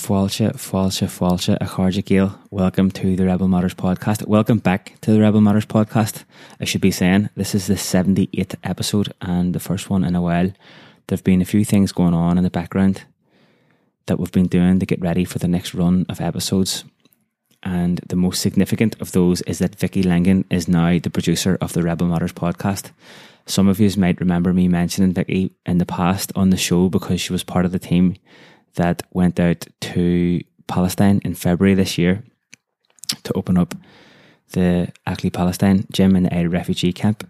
Fáilte, fáilte, fáilte a Charge Gale. Welcome to the Rebel Matters podcast. Welcome back to the Rebel Matters podcast. I should be saying this is the 78th episode and the first one in a while. There have been a few things going on in the background that we've been doing to get ready for the next run of episodes. And the most significant of those is that Vicky Langan is now the producer of the Rebel Matters podcast. Some of you might remember me mentioning Vicky in the past on the show because she was part of the team that went out to Palestine in February this year to open up the Aclaí Palestine gym in Aida refugee camp.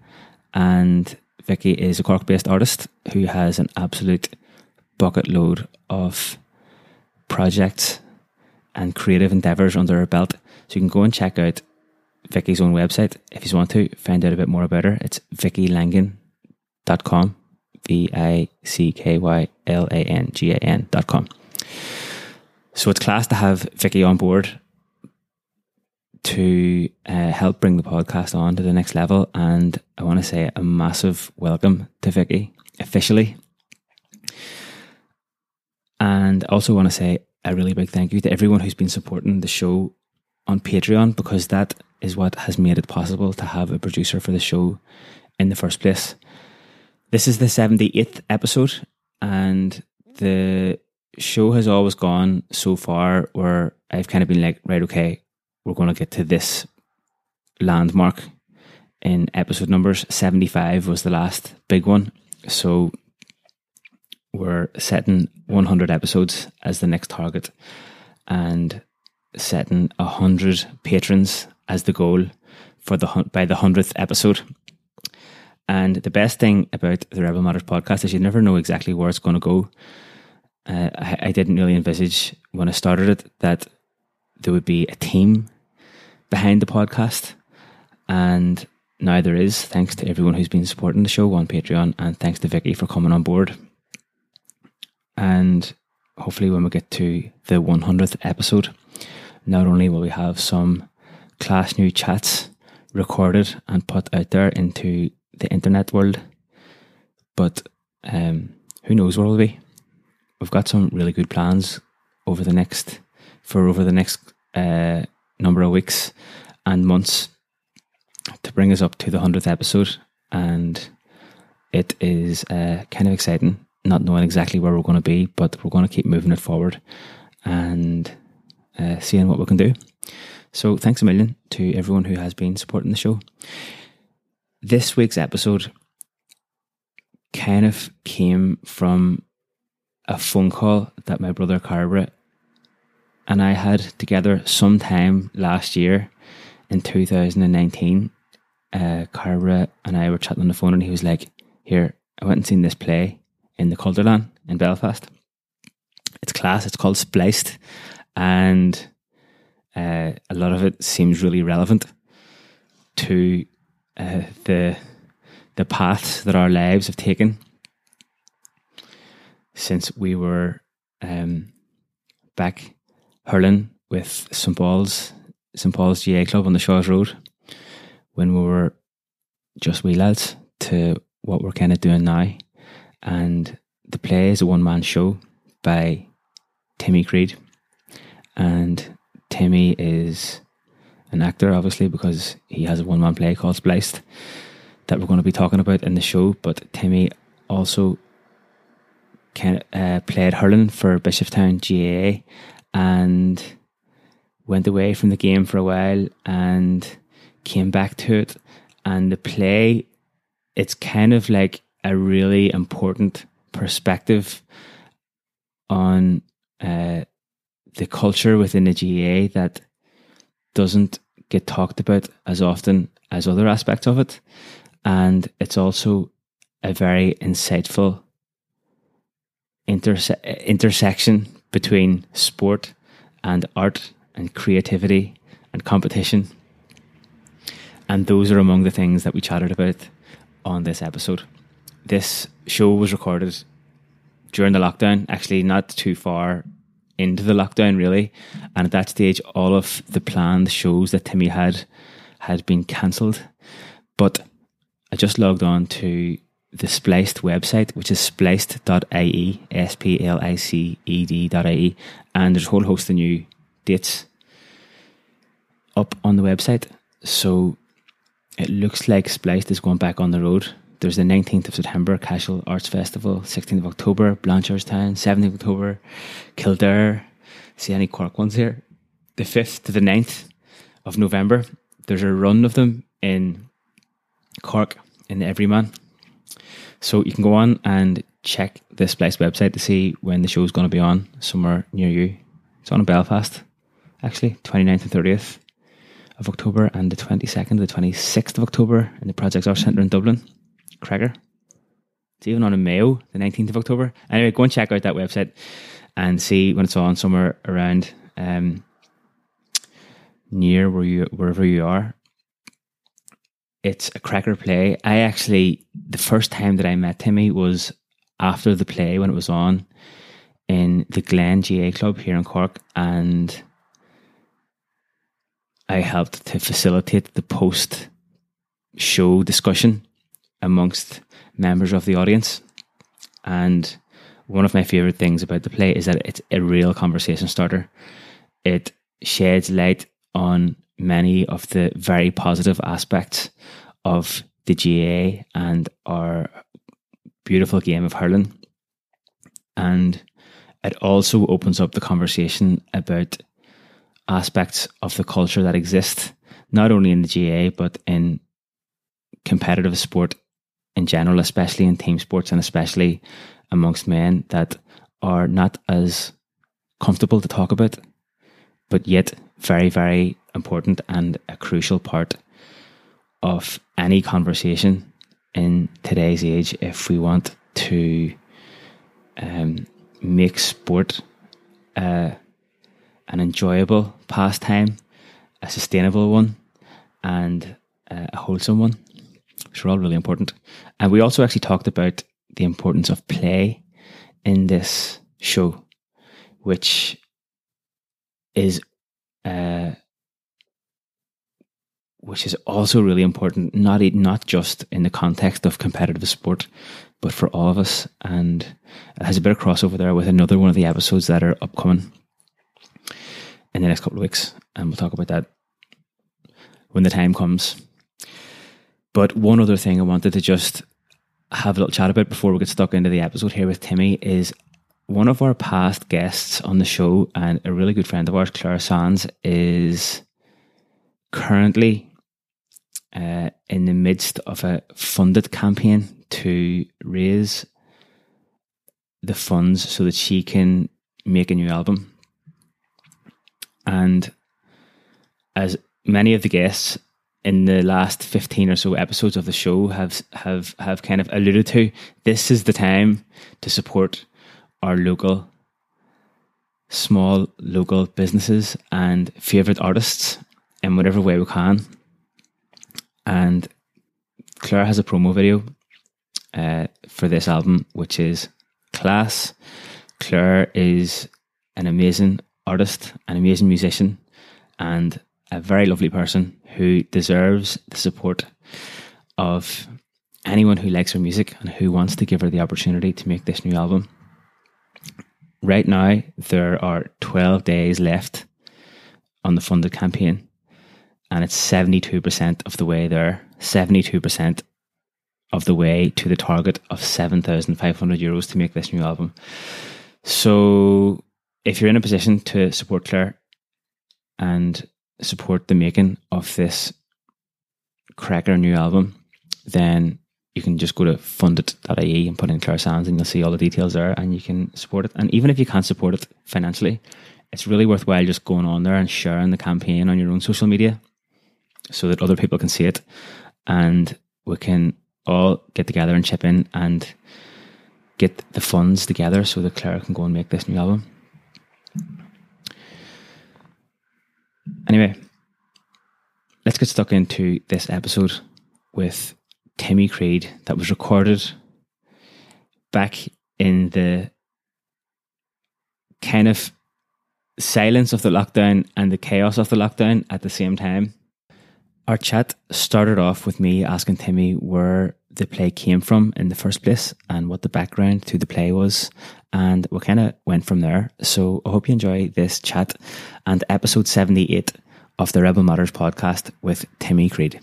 And Vicky is a Cork based artist who has an absolute bucket load of projects and creative endeavours under her belt. So you can go and check out Vicky's own website if you want to find out a bit more about her. It's vickylangan.com. V I C K Y L A N G A N dot com. So it's class to have Vicky on board to uh, help bring the podcast on to the next level. And I want to say a massive welcome to Vicky officially. And also want to say a really big thank you to everyone who's been supporting the show on Patreon because that is what has made it possible to have a producer for the show in the first place. This is the 78th episode, and the show has always gone so far where I've kind of been like, right, okay, we're going to get to this landmark in episode numbers. 75 was the last big one. So we're setting 100 episodes as the next target and setting 100 patrons as the goal for the by the 100th episode. And the best thing about the Rebel Matters podcast is you never know exactly where it's going to go. Uh, I, I, didn't really envisage when I started it that there would be a team behind the podcast. And now there is, thanks to everyone who's been supporting the show on Patreon, and thanks to Vicky for coming on board. And hopefully, when we get to the 100th episode, not only will we have some class new chats recorded and put out there into the internet world. But um, who knows where we'll be? We've got some really good plans over the next for over the next uh, number of weeks and months to bring us up to the hundredth episode, and it is uh, kind of exciting. Not knowing exactly where we're going to be, but we're going to keep moving it forward and uh, seeing what we can do. So, thanks a million to everyone who has been supporting the show. This week's episode kind of came from a phone call that my brother Carver and I had together sometime last year in 2019. Uh, and I were chatting on the phone, and he was like, Here, I went and seen this play in the Cultúrlann in Belfast. It's class, it's called Spliced, and uh, a lot of it seems really relevant to uh, the the paths that our lives have taken since we were um, back hurling with St Paul's St Paul's GAA Club on the Shaw's Road when we were just wee lads to what we're kind of doing now. And the play is a one man show by Timmy Creed. And Timmy is an actor, obviously, because he has a one man play called Spliced that we're going to be talking about in the show. But Timmy also can, uh, played hurling for Bishopstown GAA and went away from the game for a while and came back to it. And the play, it's kind of like a really important perspective on uh, the culture within the GAA that doesn't get talked about as often as other aspects of it. And it's also a very insightful interse- intersection between sport and art and creativity and competition. And those are among the things that we chatted about on this episode. This show was recorded during the lockdown, actually, not too far into the lockdown, really. And at that stage, all of the planned shows that Timmy had had been cancelled. But I just logged on to the Spliced website, which is spliced.ie, S P L I C E D.ie, and there's a whole host of new dates up on the website. So it looks like Spliced is going back on the road. There's the 19th of September Cashel Arts Festival, 16th of October Blanchardstown, 17th of October Kildare. See any Cork ones here? The 5th to the 9th of November. There's a run of them in Cork in Everyman. So you can go on and check the Splice website to see when the show's going to be on somewhere near you. It's on in Belfast, actually, 29th and 30th of October and the 22nd to the 26th of October in the Projects Arts Centre in Dublin. Cregger. It's even on a Mayo, the 19th of October. Anyway, go and check out that website and see when it's on somewhere around um, near where you wherever you are. It's a cracker play. I actually the first time that I met Timmy was after the play when it was on in the Glen GAA Club here in Cork, and I helped to facilitate the post show discussion amongst members of the audience. And one of my favorite things about the play is that it's a real conversation starter. It sheds light on many of the very positive aspects of the GAA and our beautiful game of hurling. And it also opens up the conversation about aspects of the culture that exist, not only in the GAA, but in competitive sport in general, especially in team sports and especially amongst men that are not as comfortable to talk about, but yet very, very important and a crucial part of any conversation in today's age if we want to um, make sport uh, an enjoyable pastime, a sustainable one, and uh, a wholesome one which are all really important. And we also actually talked about the importance of play in this show, which is uh, which is also really important, not not just in the context of competitive sport, but for all of us. And it has a bit of crossover there with another one of the episodes that are upcoming in the next couple of weeks, and we'll talk about that when the time comes. But one other thing I wanted to just have a little chat about before we get stuck into the episode here with Timmy is one of our past guests on the show and a really good friend of ours, Clare Sands, is currently uh, in the midst of a funded campaign to raise the funds so that she can make a new album. And as many of the guests in the last 15 or so episodes of the show have have have kind of alluded to this is the time to support our local small local businesses and favorite artists in whatever way we can. And Clare has a promo video uh, for this album which is class. Clare is an amazing artist an amazing musician and a very lovely person who deserves the support of anyone who likes her music and who wants to give her the opportunity to make this new album. Right now, there are 12 days left on the funded campaign, and it's 72% of the way there, 72% of the way to the target of 7,500 euros to make this new album. So, if you're in a position to support Clare and support the making of this cracker new album, then you can just go to fundit.ie and put in Clare Sands and you'll see all the details there and you can support it. And even if you can't support it financially, it's really worthwhile just going on there and sharing the campaign on your own social media so that other people can see it and we can all get together and chip in and get the funds together so that Clare can go and make this new album. Anyway, let's get stuck into this episode with Timmy Creed that was recorded back in the kind of silence of the lockdown and the chaos of the lockdown at the same time. Our chat started off with me asking Timmy where the play came from in the first place and what the background to the play was. And we kind of went from there. So I hope you enjoy this chat and episode 78 of the Rebel Matters podcast with Timmy Creed.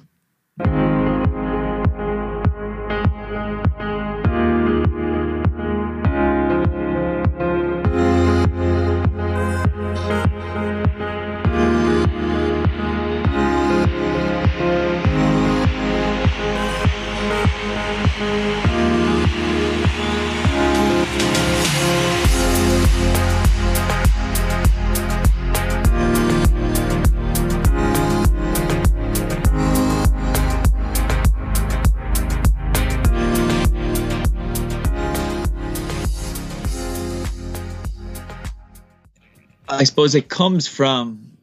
I suppose it comes from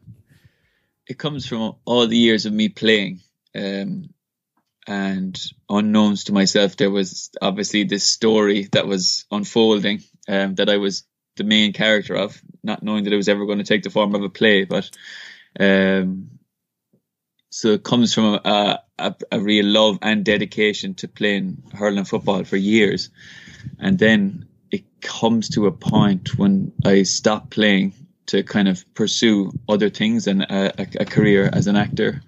it comes from all the years of me playing. Um, and unknowns to myself, there was obviously this story that was unfolding um, that I was the main character of, not knowing that it was ever going to take the form of a play. But um, so it comes from a, a, a, real love and dedication to playing hurling football for years, and then it comes to a point when I stopped playing to kind of pursue other things and a, a, career as an actor.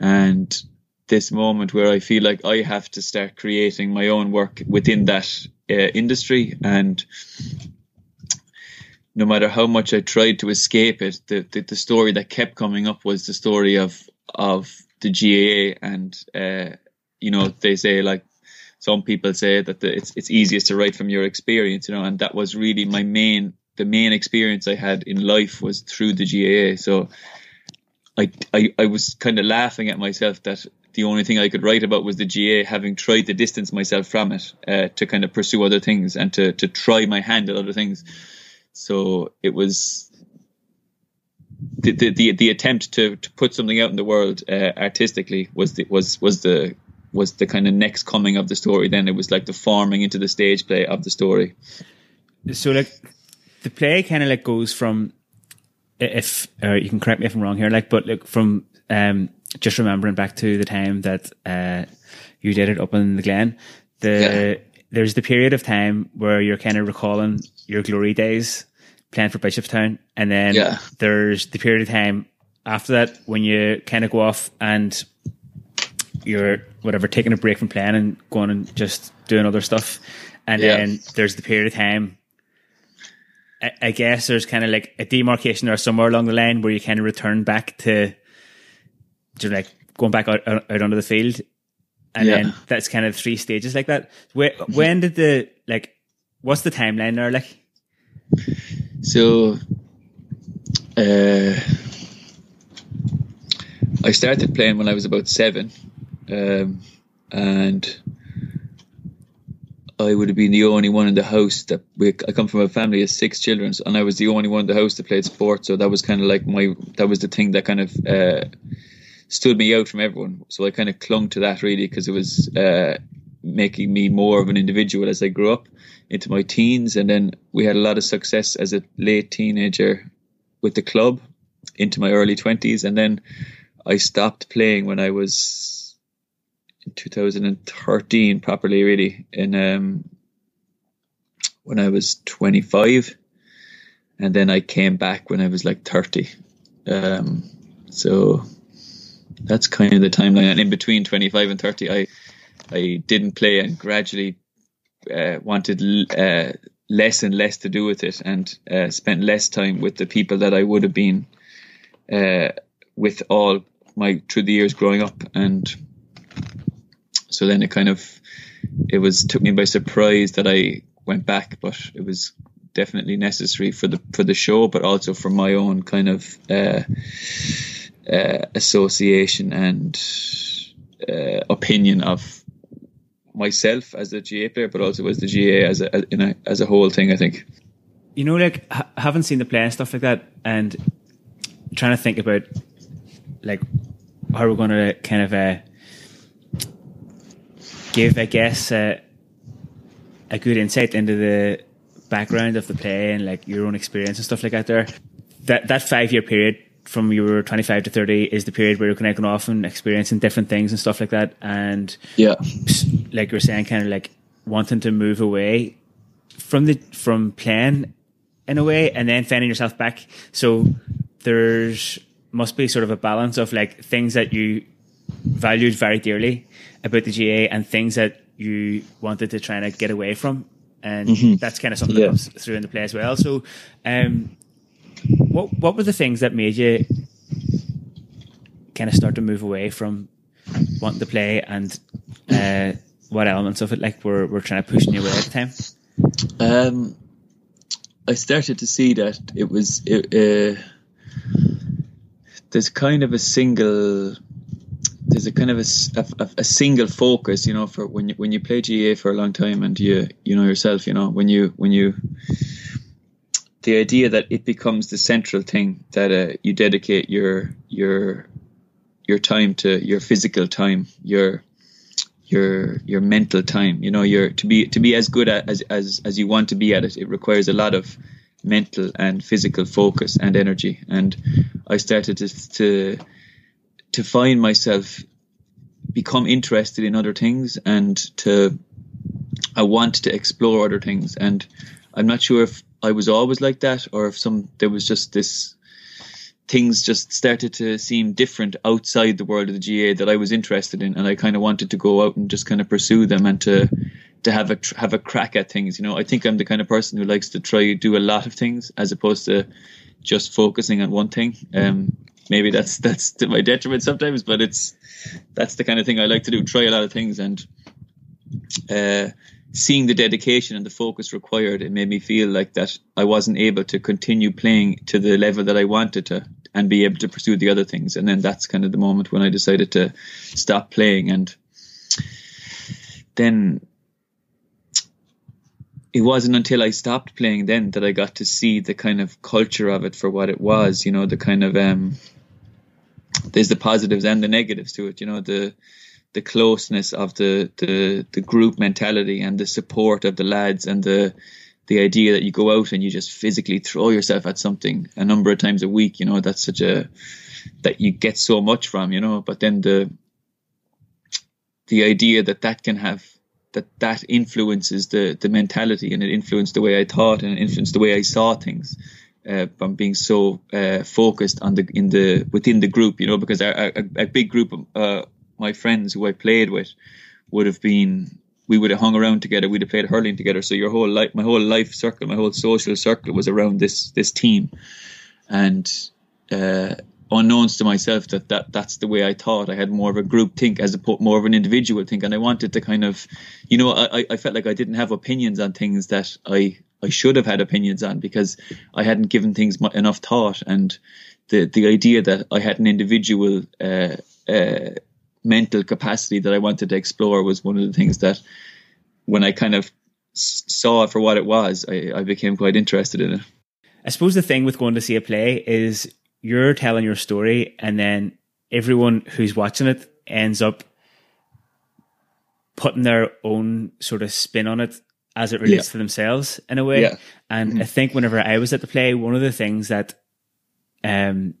And this moment where I feel like I have to start creating my own work within that uh, industry and no matter how much I tried to escape it, the, the, the story that kept coming up was the story of of the GAA, and uh, you know they say like some people say that the, it's it's easiest to write from your experience, you know, and that was really my main the main experience I had in life was through the GAA. So I, I, I was kind of laughing at myself that the only thing I could write about was the GAA, having tried to distance myself from it uh, to kind of pursue other things and to, to try my hand at other things. So it was the the, the, the attempt to, to put something out in the world uh, artistically was the, was was the was the kind of next coming of the story. Then it was like the forming into the stage play of the story. So like the play kind of like goes from if you can correct me if I'm wrong here, like but like from um just remembering back to the time that uh you did it up in the Glen, the yeah. there's the period of time where you're kind of recalling your glory days playing for Bishopstown, and then yeah. there's the period of time after that when you kind of go off and you're whatever taking a break from playing and going and just doing other stuff, and yeah. then there's the period of time I, guess there's kind of like a demarcation or somewhere along the line where you kind of return back to just like going back out, out, onto the field. And yeah. then that's kind of three stages like that. Where, when did the, like, what's the timeline there? Like, so, uh, I started playing when I was about seven. Um, and I would have been the only one in the house that we, I come from a family of six children, and I was the only one in the house that played sports. So that was kind of like my that was the thing that kind of uh, stood me out from everyone. So I kind of clung to that really because it was uh, making me more of an individual as I grew up into my teens, and then we had a lot of success as a late teenager with the club into my early twenties, and then I stopped playing when I was in 2013 properly really in um, when I was 25 and then I came back when I was like 30 um, so that's kind of the timeline. And in between 25 and 30 I I didn't play and gradually uh, wanted uh, less and less to do with it and uh, spent less time with the people that I would have been uh, with all my through the years growing up. And so then it kind of it was took me by surprise that I went back, but it was definitely necessary for the for the show, but also for my own kind of uh, uh, association and uh, opinion of myself as a GAA player, but also as the GAA as a, a as a whole thing. I think. You know, like ha- haven't seen the play and stuff like that, and trying to think about like how we're going to kind of uh, give, I guess, uh, a good insight into the background of the play and like your own experience and stuff like that. There, that that five year period from you were 25 to 30 is the period where you're going off and experiencing different things and stuff like that. And yeah, like you're saying, kind of like wanting to move away from the from playing in a way, and then finding yourself back. So there's must be sort of a balance of like things that you valued very dearly about the GAA and things that you wanted to try and get away from. And mm-hmm. that's kind of something yeah. that comes through in the play as well. So, um, what what were the things that made you kind of start to move away from wanting to play, and uh, what elements of it like were were trying to push you away at the time? Um, I started to see that it was it, uh, there's kind of a single there's a kind of a, a, a, single focus, you know, for when you when you play GAA for a long time and you you know yourself, you know, when you when you the idea that it becomes the central thing that uh, you dedicate your your your time to your physical time, your your your mental time. You know, your to be to be as good at, as as as you want to be at it. It requires a lot of mental and physical focus and energy. And I started to to to find myself become interested in other things and to I want to explore other things. And I'm not sure if I was always like that or if some there was just this things just started to seem different outside the world of the GAA that I was interested in, and I kind of wanted to go out and just kind of pursue them and to to have a have a crack at things. You know, I think I'm the kind of person who likes to try do a lot of things as opposed to just focusing on one thing. Um, maybe that's that's to my detriment sometimes, but it's that's the kind of thing I like to do. Try a lot of things and. Uh, seeing the dedication and the focus required, it made me feel like that I wasn't able to continue playing to the level that I wanted to and be able to pursue the other things. And then that's kind of the moment when I decided to stop playing. And then it wasn't until I stopped playing then that I got to see the kind of culture of it for what it was, you know, the kind of, um, there's the positives and the negatives to it, you know, the, the closeness of the, the the group mentality and the support of the lads and the the idea that you go out and you just physically throw yourself at something a number of times a week you know that's such a that you get so much from you know but then the the idea that that can have that that influences the the mentality and it influenced the way I thought and it influenced the way I saw things uh, from being so uh, focused on the in the within the group you know because a, big group of, uh, my friends who I played with would have been we would have hung around together, we'd have played hurling together. So your whole life my whole life circle, my whole social circle was around this this team. And uh unknowns to myself that, that that's the way I thought. I had more of a group think as a more of an individual think, and I wanted to kind of, you know, I, I felt like I didn't have opinions on things that I I should have had opinions on because I hadn't given things enough thought, and the the idea that I had an individual uh, uh, mental capacity that I wanted to explore was one of the things that when I kind of saw it for what it was, I, I became quite interested in it. I suppose the thing with going to see a play is you're telling your story and then everyone who's watching it ends up putting their own sort of spin on it as it relates yeah. to themselves in a way. Yeah. And mm-hmm. I think whenever I was at the play, one of the things that um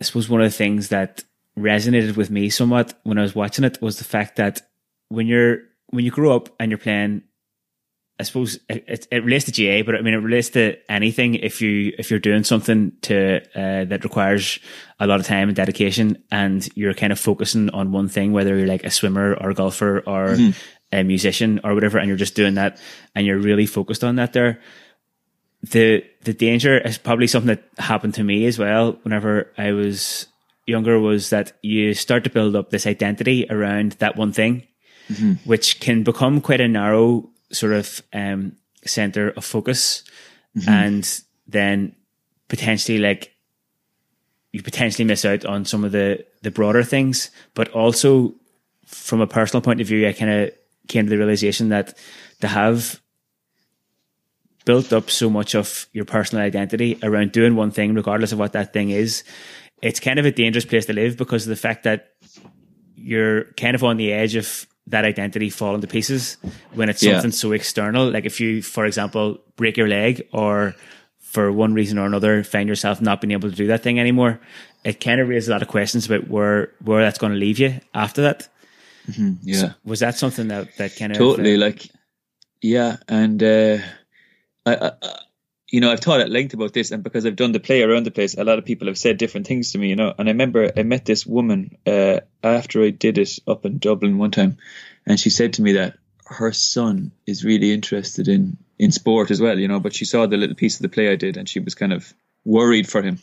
I suppose one of the things that resonated with me somewhat when I was watching it was the fact that when you're when you grow up and you're playing I suppose it, it, relates to GAA, but I mean it relates to anything. If you if you're doing something to uh, that requires a lot of time and dedication, and you're kind of focusing on one thing, whether you're like a swimmer or a golfer or mm-hmm. A musician or whatever, and you're just doing that, and you're really focused on that, there, the the danger is probably something that happened to me as well. Whenever I was younger was that you start to build up this identity around that one thing, mm-hmm. which can become quite a narrow sort of um, center of focus, mm-hmm. and then potentially like you potentially miss out on some of the the broader things, but also from a personal point of view, I kind of came to the realization that to have built up so much of your personal identity around doing one thing, regardless of what that thing is, it's kind of a dangerous place to live because of the fact that you're kind of on the edge of that identity falling to pieces when it's something yeah. so external. Like if you, for example, break your leg or for one reason or another find yourself not being able to do that thing anymore, it kind of raises a lot of questions about where where that's going to leave you after that. Mm-hmm, yeah, so was that something that that kind of totally uh, like, yeah, and uh, I, I, you know, I've taught at length about this, and because I've done the play around the place, a lot of people have said different things to me, you know. And I remember I met this woman uh, after I did it up in Dublin one time, and she said to me that her son is really interested in in sport as well, you know. But she saw the little piece of the play I did, and she was kind of worried for him.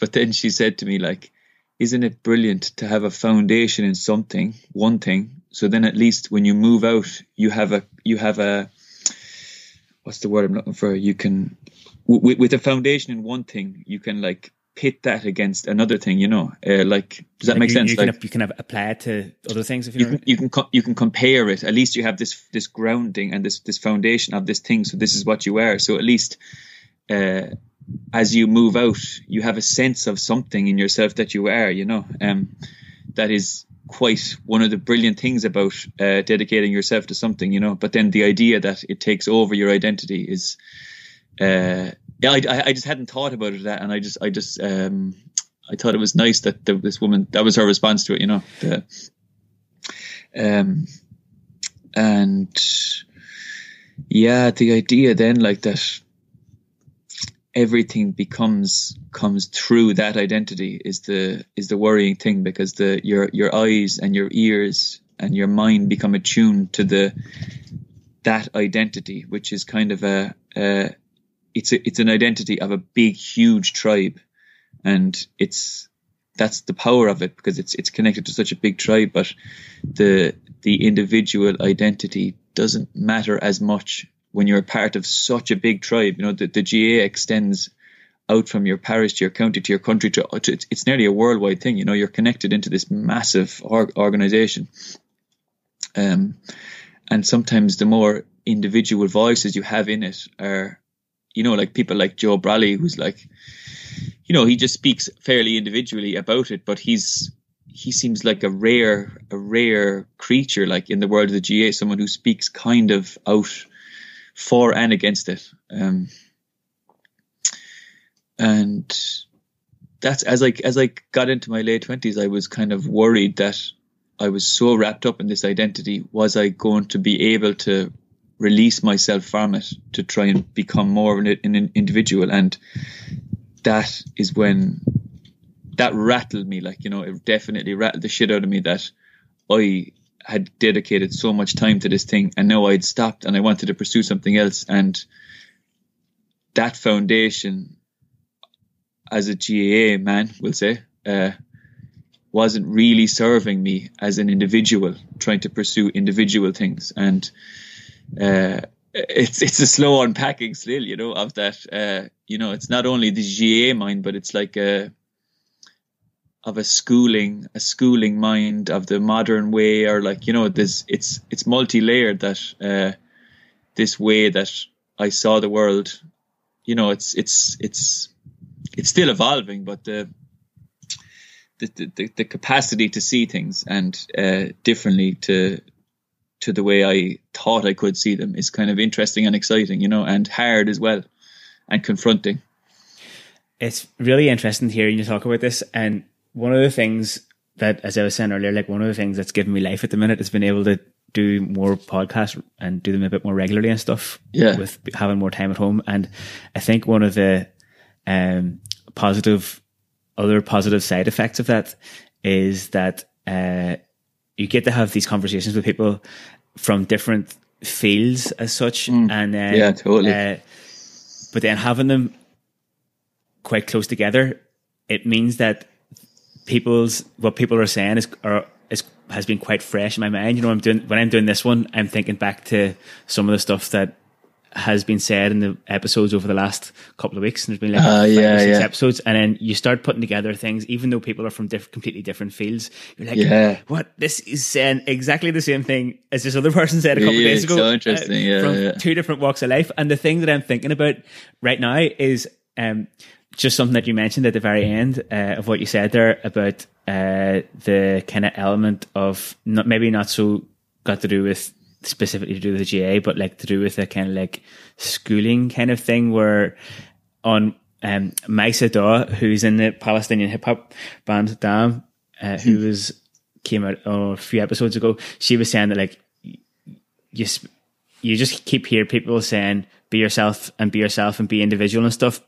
But then she said to me, like, "Isn't it brilliant to have a foundation in something, one thing? So then at least when you move out, you have a you have a what's the word I'm looking for? You can with, with a foundation in one thing, you can like pit that against another thing, you know, uh, like, does that like make you, sense? You like, can, you can apply it to other things if you can, you can, co- you can compare it. At least you have this, this grounding and this, this foundation of this thing. So this is what you are. So at least, uh, as you move out, you have a sense of something in yourself that you are, you know, um, that is quite one of the brilliant things about uh, dedicating yourself to something, you know. But then the idea that it takes over your identity is, uh, yeah, I, I just hadn't thought about it that, and I just, I just, um, I thought it was nice that the, this woman, that was her response to it, you know. The, um, and yeah, the idea then, like that, everything becomes comes through that identity is the is the worrying thing because the your your eyes and your ears and your mind become attuned to the that identity, which is kind of a, a it's a, it's an identity of a big, huge tribe, and it's that's the power of it because it's it's connected to such a big tribe. But the the individual identity doesn't matter as much when you're a part of such a big tribe. You know, the, the GAA extends out from your parish to your county to your country to, to it's, it's, nearly a worldwide thing. You know, you're connected into this massive org- organization. Um, and sometimes the more individual voices you have in it are you know, like people like Joe Brolly, who's like, you know, he just speaks fairly individually about it, but he's he seems like a rare a rare creature, like in the world of the GAA someone who speaks kind of out for and against it. Um, and that's as I as I got into my late twenties, I was kind of worried that I was so wrapped up in this identity. Was I going to be able to release myself from it to try and become more of an, an individual. And that is when that rattled me. Like, you know, it definitely rattled the shit out of me that I had dedicated so much time to this thing and now I'd stopped and I wanted to pursue something else. And that foundation as a GAA man, we'll say, uh, wasn't really serving me as an individual trying to pursue individual things. And uh, it's it's a slow unpacking still, you know, of that. Uh, you know, it's not only the GAA mind, but it's like a of a schooling, a schooling mind of the modern way, or like you know, this it's it's multi layered that uh, this way that I saw the world. You know, it's it's it's it's still evolving, but the the, the, the capacity to see things and uh, differently to to the way I thought I could see them is kind of interesting and exciting, you know, and hard as well and confronting. It's really interesting hearing you talk about this. And one of the things that, as I was saying earlier, like one of the things that's given me life at the minute is being able to do more podcasts and do them a bit more regularly and stuff. Yeah. With having more time at home. And I think one of the um, positive, other positive side effects of that is that uh, you get to have these conversations with people from different fields as such, mm. and uh, yeah, totally. Uh, but then having them quite close together, it means that people's what people are saying is are is has been quite fresh in my mind. You know, I'm doing when I'm doing this one, I'm thinking back to some of the stuff that has been said in the episodes over the last couple of weeks. And there's been like uh, five yeah, or six yeah. episodes, and then you start putting together things, even though people are from diff- completely different fields. You're like, yeah. what? This is saying exactly the same thing as this other person said a couple yeah, of days ago. So interesting, uh, yeah, from yeah. two different walks of life. And the thing that I'm thinking about right now is um, just something that you mentioned at the very end uh, of what you said there about uh, the kind of element of not, maybe not so got to do with specifically to do with the GAA, but like to do with a kind of like schooling kind of thing where on um, Maysa Daw, who's in the Palestinian hip hop band Dam, uh, who was came out oh, a few episodes ago. She was saying that like you you just keep hear people saying be yourself and be yourself and be individual and stuff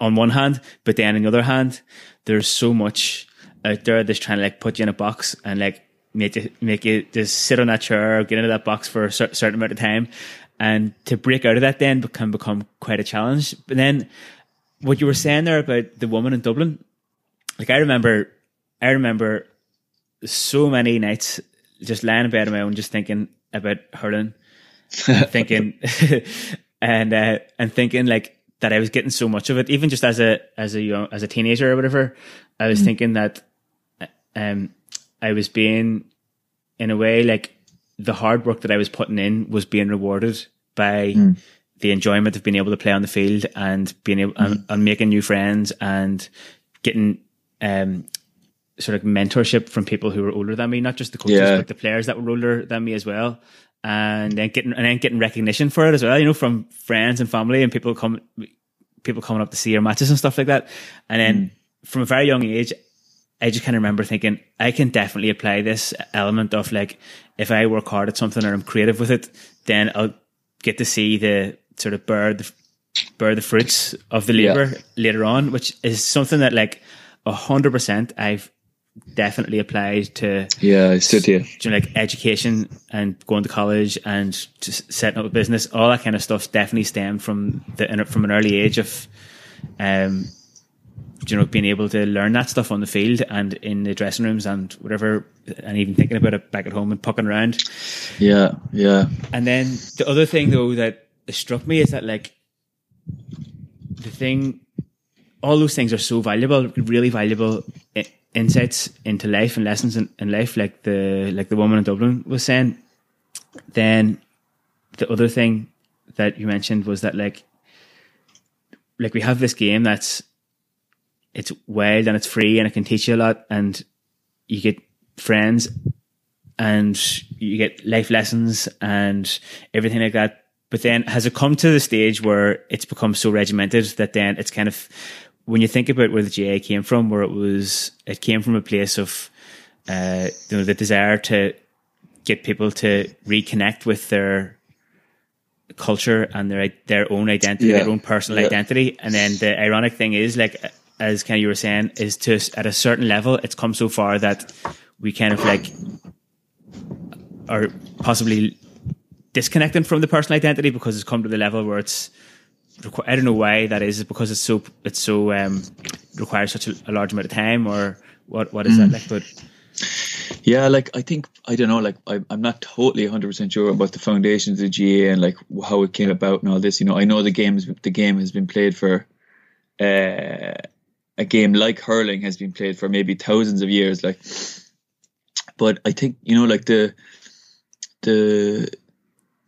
on one hand, but then on the other hand, there's so much out there that's trying to like put you in a box and like make you make you just sit on that chair or get into that box for a certain amount of time. And to break out of that then can become quite a challenge. But then what you were saying there about the woman in Dublin, like I remember, I remember so many nights just lying in bed on my own, just thinking about hurling, thinking, and uh, and thinking like that I was getting so much of it, even just as a as a young as a teenager or whatever. I was mm. thinking that um I was being in a way like the hard work that I was putting in was being rewarded by mm. the enjoyment of being able to play on the field and being able mm. and, and, making new friends and getting um sort of mentorship from people who were older than me, not just the coaches, yeah. but the players that were older than me as well. And then getting and then getting recognition for it as well, you know, from friends and family and people come people coming up to see your matches and stuff like that. And then mm. from a very young age, I just kind of remember thinking I can definitely apply this element of like if I work hard at something or I'm creative with it, then I'll get to see the sort of bear the bear the fruits of the labor yeah. later on, which is something that like a hundred percent I've definitely applied to yeah I stood here you know, like education and going to college and just setting up a business. All that kind of stuff definitely stemmed from the from an early age of um you know being able to learn that stuff on the field and in the dressing rooms and whatever and even thinking about it back at home and pucking around. Yeah yeah. And then the other thing though that struck me is that like the thing all those things are so valuable really valuable insights into life and lessons in, in life, like the like the woman in Dublin was saying, then the other thing that you mentioned was that like like we have this game that's it's wild and it's free and it can teach you a lot and you get friends and you get life lessons and everything like that. But then has it come to the stage where it's become so regimented that then it's kind of when you think about where the GAA came from, where it was, it came from a place of, uh, you know, the desire to get people to reconnect with their culture and their their own identity, yeah. their own personal yeah. identity. And then the ironic thing is, like as kind of you were saying, is to at a certain level, it's come so far that we kind of like are possibly disconnecting from the personal identity because it's come to the level where it's I don't know why that is. is. because it's so it's so um, requires such a, a, large amount of time, or what what is mm. that like? But yeah, like I think I don't know. Like I, I'm not totally 100 percent sure about the foundations of the GAA and like how it came about and all this. You know, I know the games the game has been played for. Uh, a game like hurling has been played for maybe thousands of years. Like, but I think you know, like the the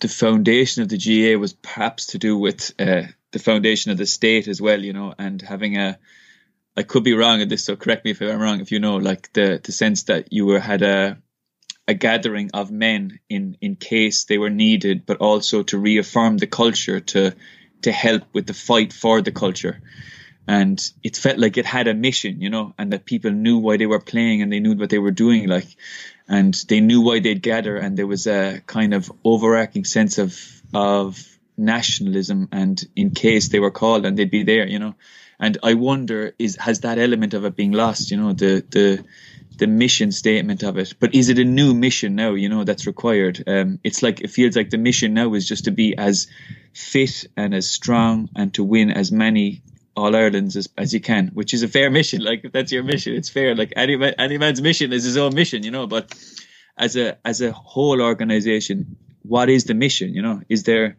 the foundation of the GAA was perhaps to do with uh, the foundation of the state as well, you know, and having a I could be wrong at this, so correct me if I'm wrong. If you know, like the the sense that you were had a a gathering of men in in case they were needed, but also to reaffirm the culture to to help with the fight for the culture. And it felt like it had a mission, you know, and that people knew why they were playing and they knew what they were doing, like, and they knew why they'd gather, and there was a kind of overarching sense of of nationalism and in case they were called and they'd be there, you know. And I wonder is has that element of it being lost, you know, the the the mission statement of it. But is it a new mission now, you know, that's required? Um, it's like it feels like the mission now is just to be as fit and as strong and to win as many all Ireland's as, as you can, which is a fair mission. Like if that's your mission, it's fair. Like any any man's mission is his own mission, you know. But as a as a whole organization, what is the mission? You know, is there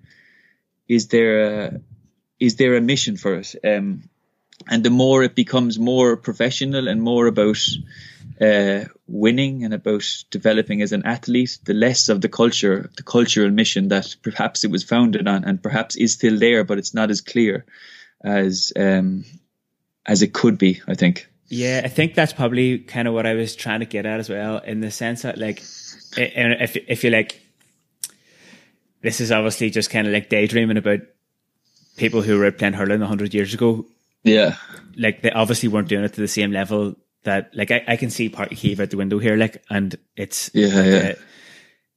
is there a, is there a mission for it? Um, and the more it becomes more professional and more about uh, winning and about developing as an athlete, the less of the culture, the cultural mission that perhaps it was founded on, and perhaps is still there, but it's not as clear as um, as it could be. I think. Yeah, I think that's probably kind of what I was trying to get at as well, in the sense that like, if if you like this is obviously just kind of like daydreaming about people who were playing hurling hundred years ago, Yeah. like they obviously weren't doing it to the same level that like I, I can see Páirc Uí Chaoimh out the window here, like, and it's Yeah, like, yeah. uh,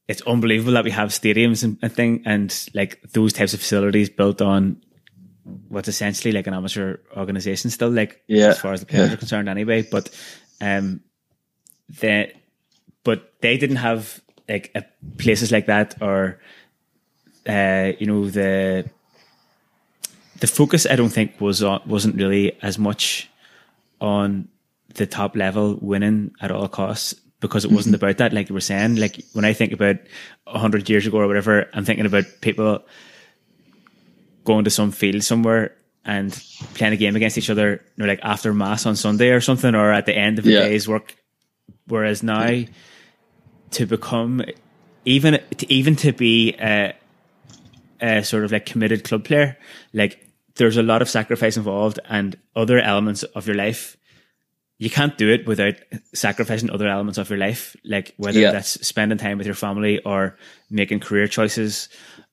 it's unbelievable that we have stadiums and, and thing and like those types of facilities built on what's essentially like an amateur organization still, like Yeah, as far as the players yeah. are concerned anyway. But um they but they didn't have like a, places like that or uh you know the the focus I don't think was on, wasn't really as much on the top level winning at all costs because it wasn't about that. Like you were saying, like when I think about a hundred years ago or whatever, I'm thinking about people going to some field somewhere and playing a game against each other, you know, like after mass on Sunday or something, or at the end of the Yeah. day's work. Whereas now, to become even to, even to be a, a sort of like committed club player, like there's a lot of sacrifice involved and other elements of your life. You can't do it without sacrificing other elements of your life, like whether Yeah. that's spending time with your family or making career choices,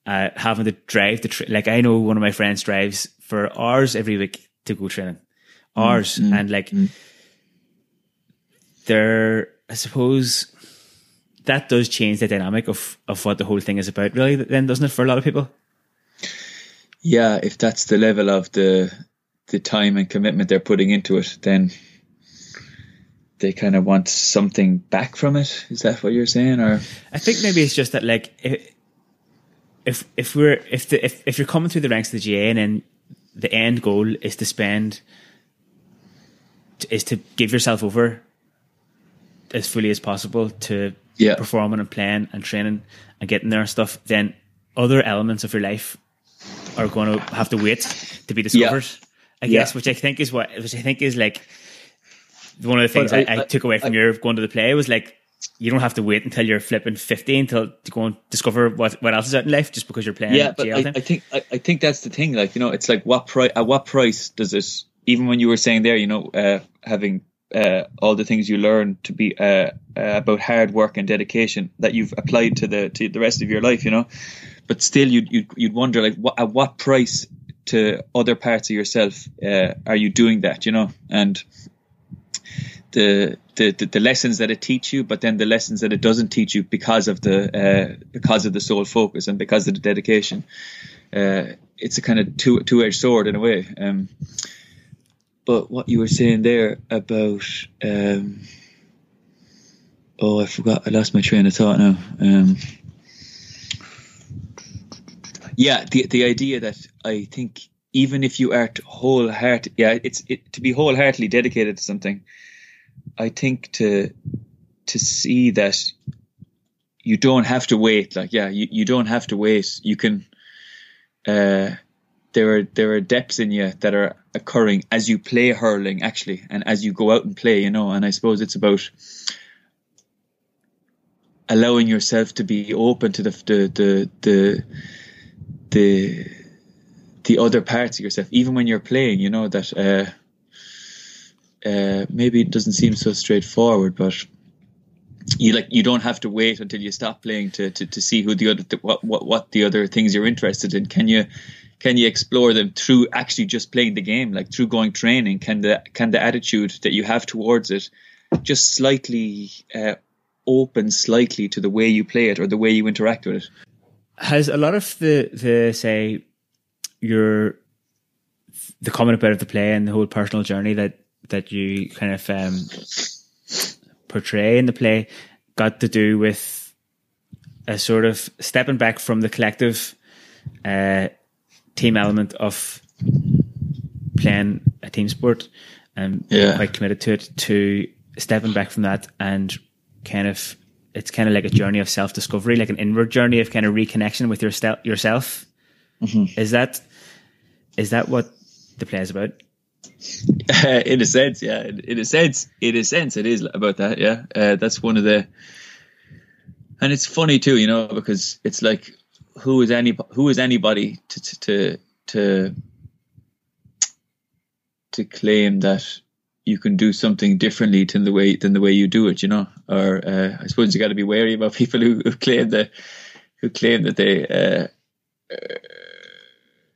uh, having to drive the tra- like I know one of my friends drives for hours every week to go training, mm-hmm. hours, mm-hmm. and like mm-hmm. there, I suppose that does change the dynamic of of what the whole thing is about, really. Then doesn't it for a lot of people? Yeah, if that's the level of the the time and commitment they're putting into it, then they kind of want something back from it. Is that what you're saying? Or I think maybe it's just that like if if, if we're if the if, if you're coming through the ranks of the GAA and then the end goal is to spend is to give yourself over as fully as possible to Yeah. performing and playing and training and getting there and stuff, then other elements of your life are going to have to wait to be discovered. I Yeah. guess, which I think is what, which I think is like one of the things I, I- I, I- took away from your going to the play was like you don't have to wait until you're flipping fifty until to go and discover what what else is out in life just because you're playing. yeah, but I. I think I, I think that's the thing. Like you know, it's like what price at what price does this? Even when you were saying there, you know, uh, having uh, all the things you learn to be uh, uh, about hard work and dedication that you've applied to the to the rest of your life, you know, but still you'd you'd, you'd wonder like what, at what price to other parts of yourself uh, are you doing that, you know, and the, the the lessons that it teach you, but then the lessons that it doesn't teach you because of the uh, because of the sole focus and because of the dedication. Uh, it's a kind of two two edged sword in a way. Um, but what you were saying there about um, oh, I forgot. I lost my train of thought now. Um, yeah, the the idea that I think even if you are wholehearted, yeah, it's it, to be wholeheartedly dedicated to something. I think to to see that you don't have to wait. Like, yeah, you, you don't have to wait. You can. Uh, there are there are depths in you that are occurring as you play hurling, actually, and as you go out and play. You know, and I suppose it's about allowing yourself to be open to the the the the the, the other parts of yourself, even when you're playing. You know that. Uh, uh, maybe it doesn't seem so straightforward, but you like you don't have to wait until you stop playing to to, to see who the other th- what, what what the other things you're interested in. Can you can you explore them through actually just playing the game, like through going training? Can the can the attitude that you have towards it just slightly uh, open slightly to the way you play it or the way you interact with it? Has a lot of the the say your the coming about of the play and the whole personal journey that that you kind of um, portray in the play got to do with a sort of stepping back from the collective uh, team element of playing a team sport and Yeah. quite committed to it to stepping back from that and kind of it's kind of like a journey of self discovery, like an inward journey of kind of reconnection with your stel- yourself. Is that is that what the play is about? in a sense, yeah. In, in a sense, in a sense, it is about that. Yeah, uh, that's one of the. And it's funny too, you know, because it's like, who is any who is anybody to to to to, to claim that you can do something differently than the way than the way you do it, you know? Or uh, I suppose you got to be wary about people who, who claim that who claim that they. Uh,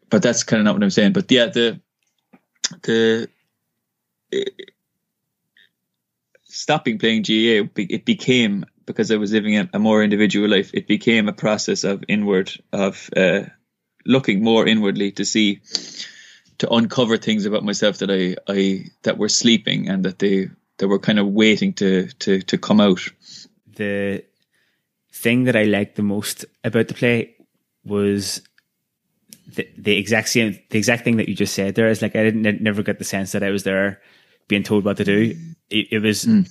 but that's kind of not what I'm saying. But yeah, the the stopping playing GAA, it became because I was living a, a, more individual life. It became a process of inward, of uh, looking more inwardly to see, to uncover things about myself that I, I that were sleeping and that they that were kind of waiting to to to come out. The thing that I liked the most about the play was the, the exact same the exact thing that you just said there is like I didn't never get the sense that I was there being told what to do. It, it was mm.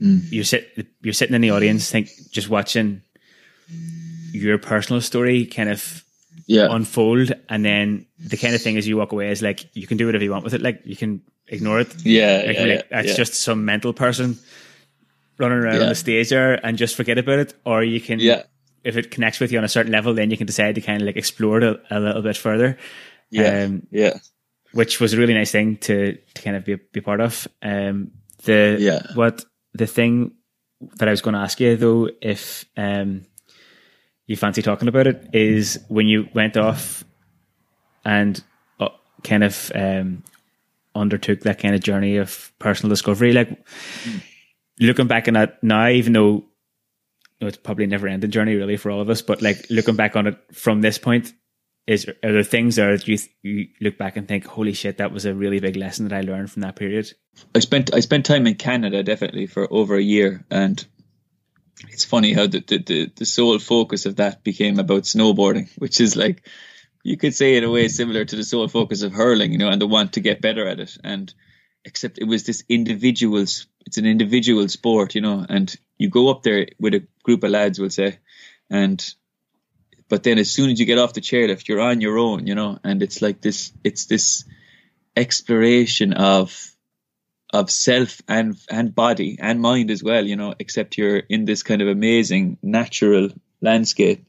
Mm. you sit you're sitting in the audience, think just watching your personal story kind of yeah. unfold, and then the kind of thing as you walk away is like you can do whatever you want with it. Like you can ignore it. Yeah, like, yeah, like, yeah that's yeah. just some mental person running around on the stage there and just forget about it, or you can yeah if it connects with you on a certain level, then you can decide to kind of like explore it a, a little bit further. Yeah, um, yeah. Which was a really nice thing to to kind of be be part of. Um, the yeah. what the thing that I was going to ask you though, if um, you fancy talking about it, is when you went off and uh, kind of um, undertook that kind of journey of personal discovery. Like looking back on that now, even though know, it's probably never ending journey really for all of us, but like looking back on it from this point, is are there things that you, you look back and think, holy shit, that was a really big lesson that I learned from that period? I spent I spent time in Canada definitely for over a year, and it's funny how the the, the, sole focus of that became about snowboarding, which is like you could say in a way similar to the sole focus of hurling, you know, and the want to get better at it. And except it was this individual's it's an individual sport, you know, and you go up there with a group of lads, we'll say, and but then as soon as you get off the chairlift, you're on your own, you know, and it's like this, it's this exploration of of self and and body and mind as well, you know, except you're in this kind of amazing natural landscape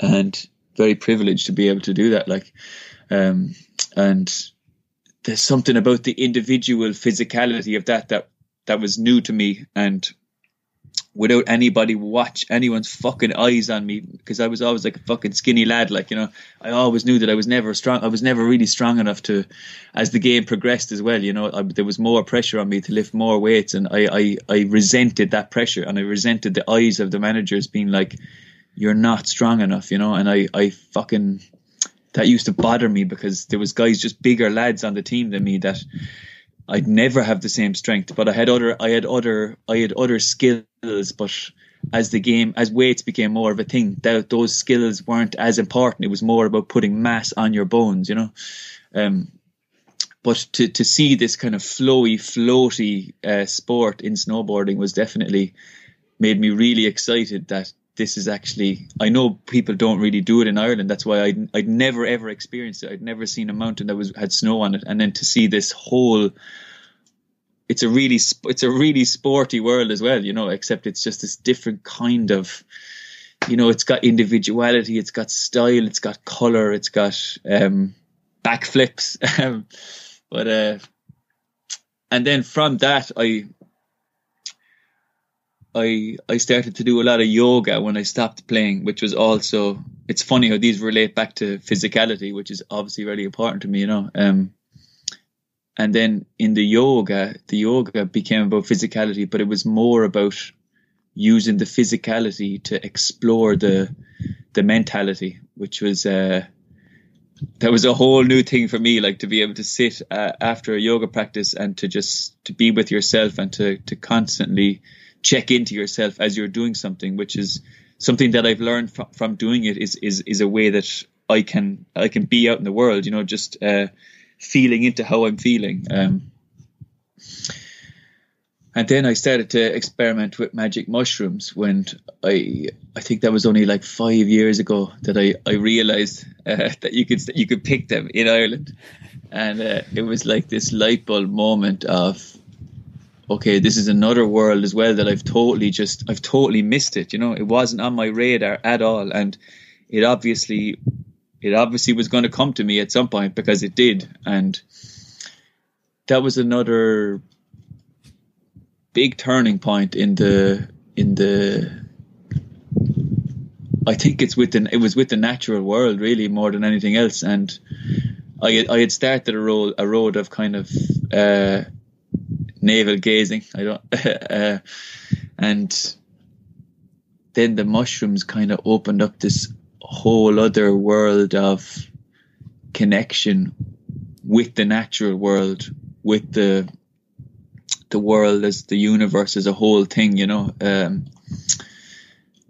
and very privileged to be able to do that. Like, um, and there's something about the individual physicality of that that that was new to me and without anybody watch anyone's fucking eyes on me because I was always like a fucking skinny lad. Like, you know, I always knew that I was never strong. I was never really strong enough to, as the game progressed as well, you know, I, there was more pressure on me to lift more weights. And I, I, I resented that pressure and I resented the eyes of the managers being like, you're not strong enough, you know, and I, I fucking, that used to bother me because there was guys just bigger lads on the team than me that, I'd never have the same strength, but I had other, I had other, I had other skills. But as the game, as weights became more of a thing, that those skills weren't as important. It was more about putting mass on your bones, you know. Um, but to to see this kind of flowy, floaty uh, sport in snowboarding was definitely made me really excited that this is actually I know people don't really do it in Ireland. That's why I'd, I'd never ever experienced it. I'd never seen a mountain that was had snow on it, and then to see this whole it's a really it's a really sporty world as well, you know. Except it's just this different kind of, you know, it's got individuality, it's got style, it's got color, it's got um, backflips, um, but uh, and then from that I I I started to do a lot of yoga when I stopped playing, which was also it's funny how these relate back to physicality, which is obviously really important to me, you know. Um, and then in the yoga, the yoga became about physicality, but it was more about using the physicality to explore the the mentality, which was uh, that was a whole new thing for me. Like to be able to sit uh, after a yoga practice and to just to be with yourself and to to constantly check into yourself as you're doing something, which is something that I've learned from, from doing it is, is, is a way that I can, I can be out in the world, you know, just, uh, feeling into how I'm feeling. Um, and then I started to experiment with magic mushrooms when I I think that was only like five years ago that I I realized uh, that you could you could pick them in Ireland, and uh, it was like this light bulb moment of okay, this is another world as well that I've totally just I've totally missed it. You know, it wasn't on my radar at all, and it obviously it obviously was going to come to me at some point because it did, and that was another big turning point in the in the I think it's within it was with the natural world really more than anything else and I I had started a road a road of kind of uh, navel gazing. I don't uh, and then the mushrooms kind of opened up this whole other world of connection with the natural world, with the the world as the universe as a whole thing, you know. Um,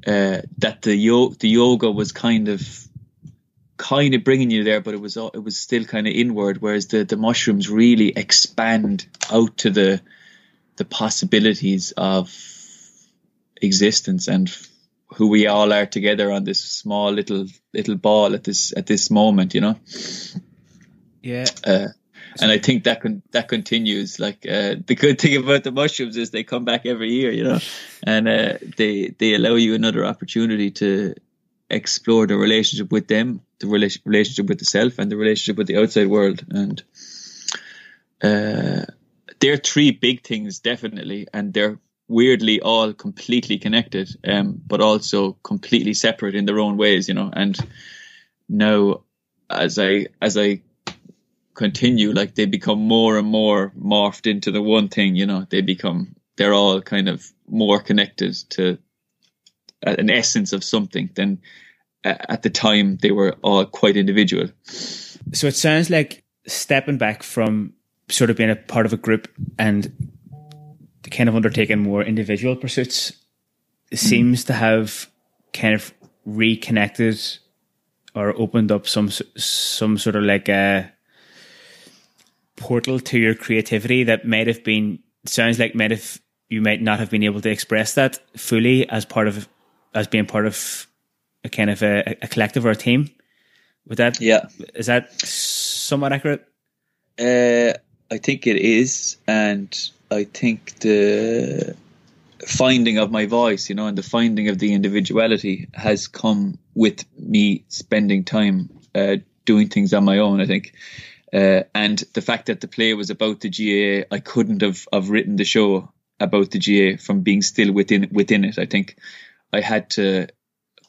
uh, that the yo- the yoga was kind of kind of bringing you there, but it was it was still kind of inward. Whereas the the mushrooms really expand out to the the possibilities of existence and who we all are together on this small little little ball at this at this moment, you know. Yeah. Uh, and I think that con- that continues. Like uh, the good thing about the mushrooms is they come back every year, you know, and uh, they they allow you another opportunity to explore the relationship with them, the rela- relationship with the self, and the relationship with the outside world. And uh, they're three big things, definitely, and they're weirdly all completely connected, um, but also completely separate in their own ways, you know. And now, as I as I continue, like they become more and more morphed into the one thing, you know. They become they're all kind of more connected to an essence of something than at the time they were all quite individual. So it sounds like stepping back from sort of being a part of a group and kind of undertaking more individual pursuits mm. seems to have kind of reconnected or opened up some some sort of like a portal to your creativity that might have been sounds like might have you might not have been able to express that fully as part of as being part of a kind of a, a collective or a team. Would that yeah is that somewhat accurate? Uh, I think it is, and I think the finding of my voice, you know, and the finding of the individuality has come with me spending time uh, doing things on my own. I think, uh, and the fact that the play was about the GAA, I couldn't have have written the show about the GAA from being still within within it. I think I had to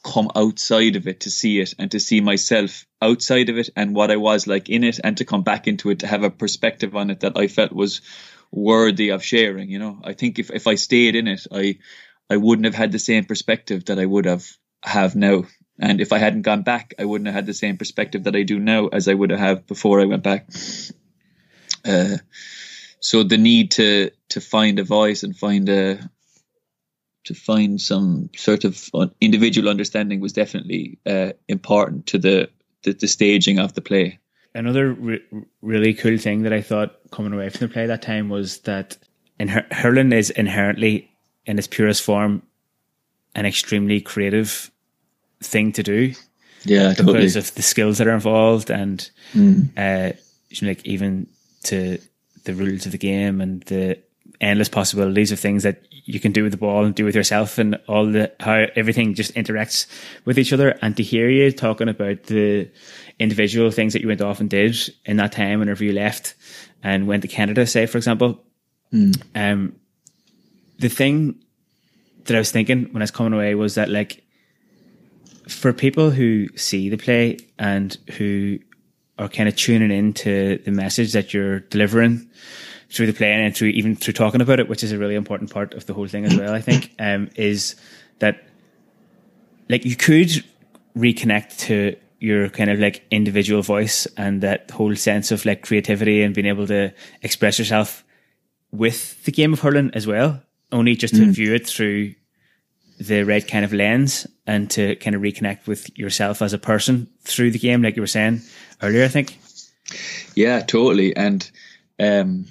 come outside of it to see it and to see myself outside of it and what I was like in it and to come back into it to have a perspective on it that I felt was worthy of sharing. You know, I think if, if I stayed in it, I I wouldn't have had the same perspective that I would have have now. And if I hadn't gone back, I wouldn't have had the same perspective that I do now as I would have before I went back. Uh, so the need to to find a voice and find a to find some sort of individual understanding was definitely uh, important to the, the, the staging of the play. Another re- really cool thing that I thought coming away from the play that time was that in her- hurling is inherently in its purest form an extremely creative thing to do. Yeah, because totally. of the skills that are involved and mm. uh, like even to the rules of the game and the endless possibilities of things that you can do with the ball and do with yourself and all the how everything just interacts with each other and to hear you talking about the individual things that you went off and did in that time whenever you left and went to Canada say for example mm. um the thing that I was thinking when I was coming away was that like for people who see the play and who are kind of tuning into the message that you're delivering through the playing and through even through talking about it, which is a really important part of the whole thing as well. I think um, is that like you could reconnect to your kind of like individual voice and that whole sense of like creativity and being able to express yourself with the game of hurling as well. Only just to mm. view it through the right kind of lens and to kind of reconnect with yourself as a person through the game, like you were saying earlier. I think. Yeah, totally, and um,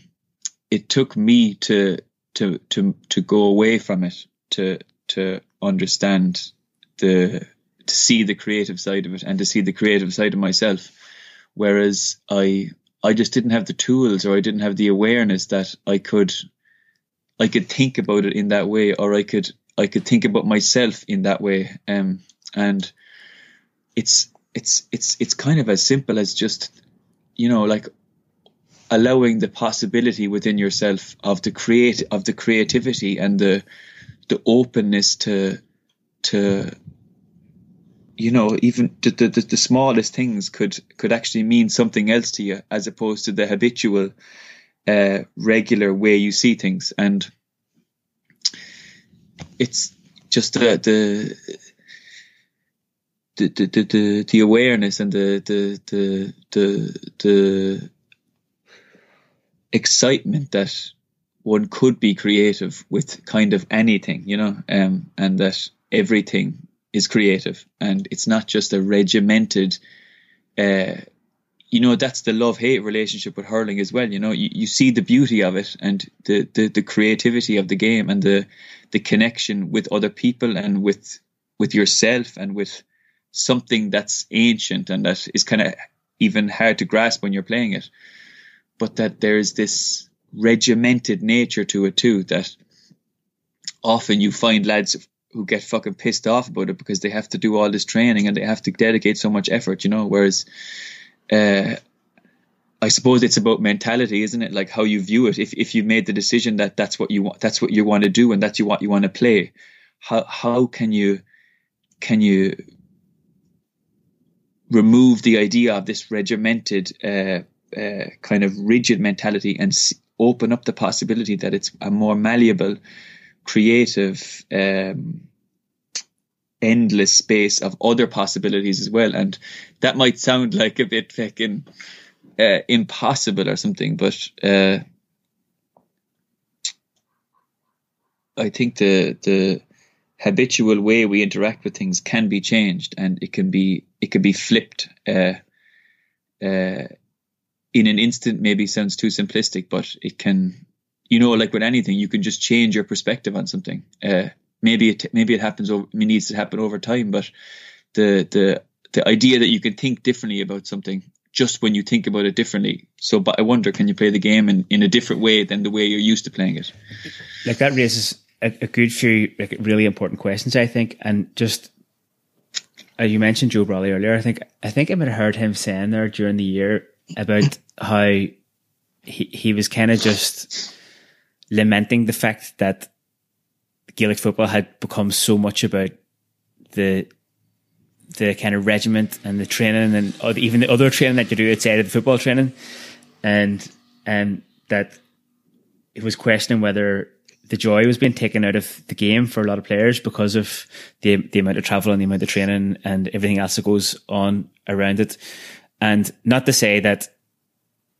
it took me to to to to go away from it to to understand the to see the creative side of it and to see the creative side of myself. Whereas i i just didn't have the tools or i didn't have the awareness that i could i could think about it in that way or i could i could think about myself in that way. Um and it's it's it's it's kind of as simple as just you know like allowing the possibility within yourself of the create of the creativity and the the openness to to you know, even the, the, the smallest things could could actually mean something else to you, as opposed to the habitual, uh, regular way you see things. And it's just the the the, the, the, the awareness and the, the, the, the, the excitement that one could be creative with kind of anything, you know, um, and that everything is creative and it's not just a regimented, uh, you know, that's the love hate relationship with hurling as well. You know, you, you see the beauty of it and the, the, the creativity of the game and the, the connection with other people and with, with yourself and with something that's ancient and that is kind of even hard to grasp when you're playing it. But that there's this regimented nature to it too that often you find lads who get fucking pissed off about it because they have to do all this training and they have to dedicate so much effort, you know. Whereas, uh, I suppose it's about mentality, isn't it? Like how you view it. If if you made the decision that that's what you want, that's what you want to do, and that's you what you want to play, how how can you can you remove the idea of this regimented uh, uh, kind of rigid mentality and open up the possibility that it's a more malleable, creative, um, endless space of other possibilities as well. And that might sound like a bit fucking uh, impossible or something, but uh, I think the the habitual way we interact with things can be changed, and it can be it can be flipped. Uh, uh, in an instant maybe sounds too simplistic, but it can, you know, like with anything, you can just change your perspective on something. Uh, maybe it maybe it happens over, needs to happen over time, but the the the idea that you can think differently about something just when you think about it differently. So, but I wonder, can you play the game in, in a different way than the way you're used to playing it? Like that raises a, a good few like really important questions, I think, and just uh, you mentioned Joe Brolly earlier. I think I think I might have heard him saying there during the year about how he he was kind of just lamenting the fact that Gaelic football had become so much about the the kind of regiment and the training and even the other training that you do outside of the football training, and and that it was questioning whether the joy was being taken out of the game for a lot of players because of the the amount of travel and the amount of training and everything else that goes on around it. And not to say that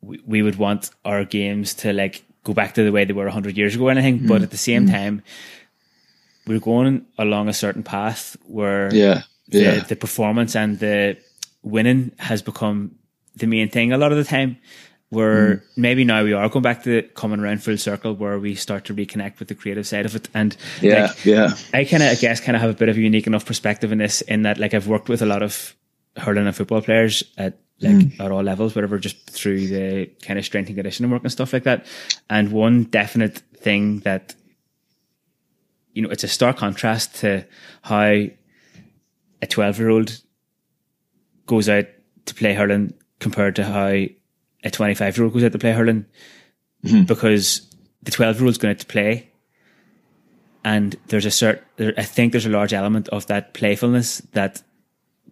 we, we would want our games to like go back to the way they were 100 years ago or anything, mm. but at the same mm. time, we're going along a certain path where yeah, yeah. The, the performance and the winning has become the main thing a lot of the time where mm. maybe now we are going back to coming around full circle where we start to reconnect with the creative side of it and yeah like, yeah i kind of i guess kind of have a bit of a unique enough perspective in this in that like i've worked with a lot of hurling and football players at like mm. at all levels, whatever, just through the kind of strength and conditioning work and stuff like that. And one definite thing that, you know, it's a stark contrast to how a 12 year old goes out to play hurling compared to how a 25 year old goes out to play hurling mm-hmm. because the 12 year old's going to play and there's a certain, there, I think there's a large element of that playfulness that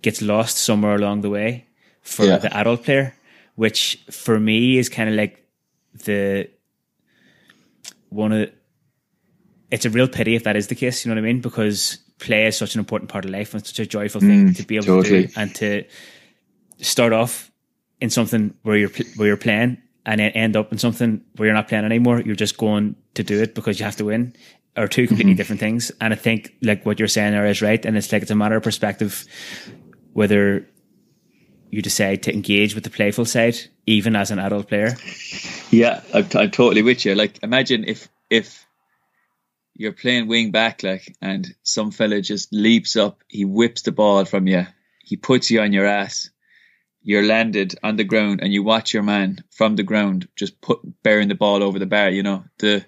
gets lost somewhere along the way for yeah. the adult player, which for me is kind of like the one of it's a real pity if that is the case, you know what I mean? Because play is such an important part of life and such a joyful thing mm, to be able totally. to do and to start off in something where you're where you're playing and then end up in something where you're not playing anymore. You're just going to do it because you have to win are two completely mm-hmm. different things. And I think like what you're saying there is right. And it's like, it's a matter of perspective, whether you decide to engage with the playful side, even as an adult player. Yeah, I'm, I'm totally with you. Like, imagine if if you're playing wing back, like, and some fella just leaps up, he whips the ball from you, he puts you on your ass, you're landed on the ground, and you watch your man from the ground just put bearing the ball over the bar. You know the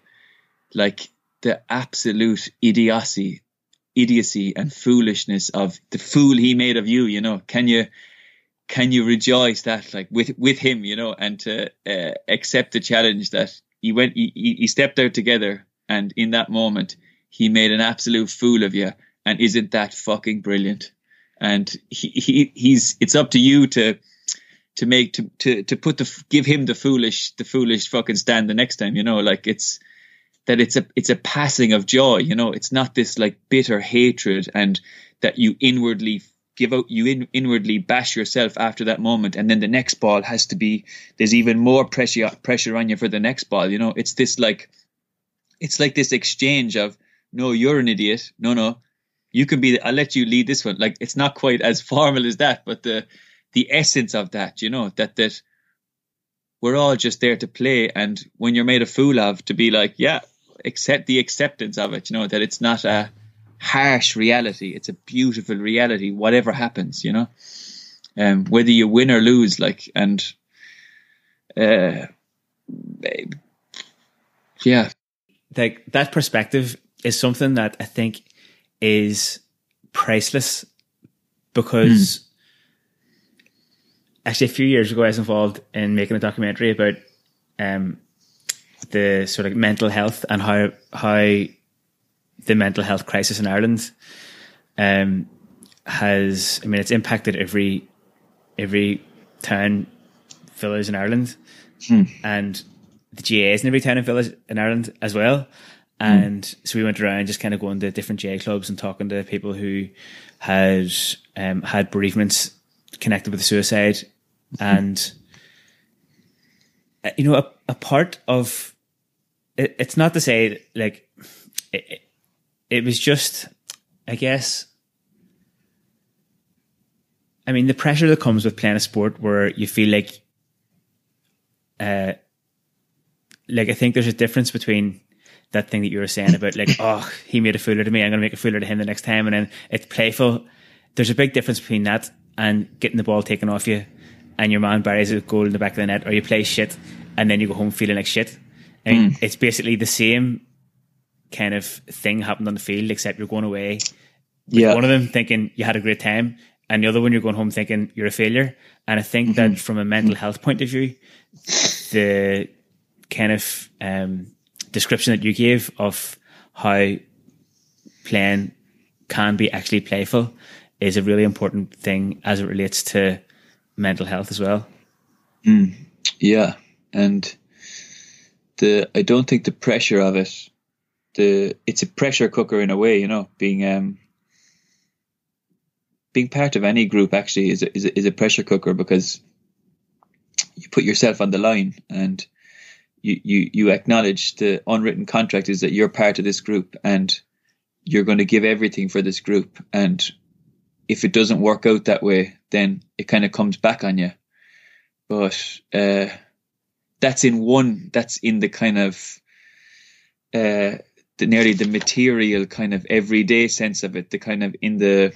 like the absolute idiocy, idiocy and foolishness of the fool he made of you. You know, can you? Can you rejoice that like with with him, you know, and to uh, accept the challenge that he went, he, he stepped out together, and in that moment he made an absolute fool of you, and isn't that fucking brilliant? and he, he he's it's up to you to to make to to to put the give him the foolish the foolish fucking stand the next time. You know, like it's that it's a it's a passing of joy. You know, it's not this like bitter hatred and that you inwardly give out you in, inwardly bash yourself after that moment and then the next ball has to be there's even more pressure pressure on you for the next ball you know? It's this like it's like this exchange of no you're an idiot. No no. You can be i'll let you lead this one. Like it's not quite as formal as that but the the essence of that you know? That that we're all just there to play and when you're made a fool of to be like yeah accept the acceptance of it you know? That it's not a harsh reality. It's a beautiful reality, whatever happens, you know. Um, whether you win or lose, like and uh, yeah, like that perspective is something that I think is priceless because mm. actually a few years ago I was involved in making a documentary about um, the sort of mental health and how how the mental health crisis in Ireland um, has, I mean, it's impacted every every town, village in Ireland, hmm. and the GAAs in every town and village in Ireland as well. Hmm. And hmm. so we went around just kind of going to different GAA clubs and talking to people who had um, had bereavements connected with suicide, hmm. and uh, you know, a, a part of it, it's not to say like it, it was just, I guess, I mean, the pressure that comes with playing a sport where you feel like, uh, like I think there's a difference between that thing that you were saying about like, oh, he made a fool of me, I'm going to make a fool of him the next time, and then it's playful. There's a big difference between that and getting the ball taken off you, and your man buries a goal in the back of the net, or you play shit, and then you go home feeling like shit. I mean, mm. it's basically the same kind of thing happened on the field, except you're going away. yeah. One of them thinking you had a great time, and the other one you're going home thinking you're a failure. And I think mm-hmm. that from a mental health point of view, the kind of um, description that you gave of how playing can be actually playful is a really important thing as it relates to mental health as well. Mm, yeah, and the I don't think the pressure of it the it's a pressure cooker in a way, you know, being um being part of any group actually is a, is a, is a pressure cooker because you put yourself on the line and you, you you acknowledge the unwritten contract is that you're part of this group and you're going to give everything for this group. And if it doesn't work out that way then it kind of comes back on you. But uh, that's in one that's in the kind of uh, the nearly the material kind of everyday sense of it, the kind of in the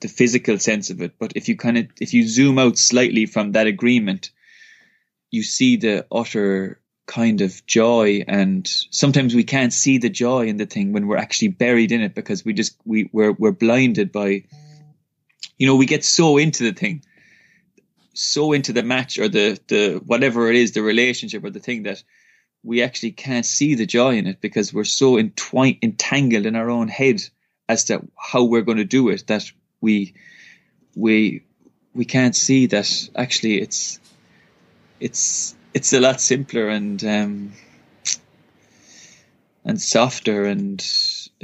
the physical sense of it. But if you kind of if you zoom out slightly from that agreement, you see the utter kind of joy and sometimes we can't see the joy in the thing when we're actually buried in it because we just we we're we're blinded by you know we get so into the thing so into the match or the the whatever it is the relationship or the thing that we actually can't see the joy in it because we're so entwined, entangled in our own head as to how we're going to do it that we we we can't see that actually it's it's it's a lot simpler and um, and softer and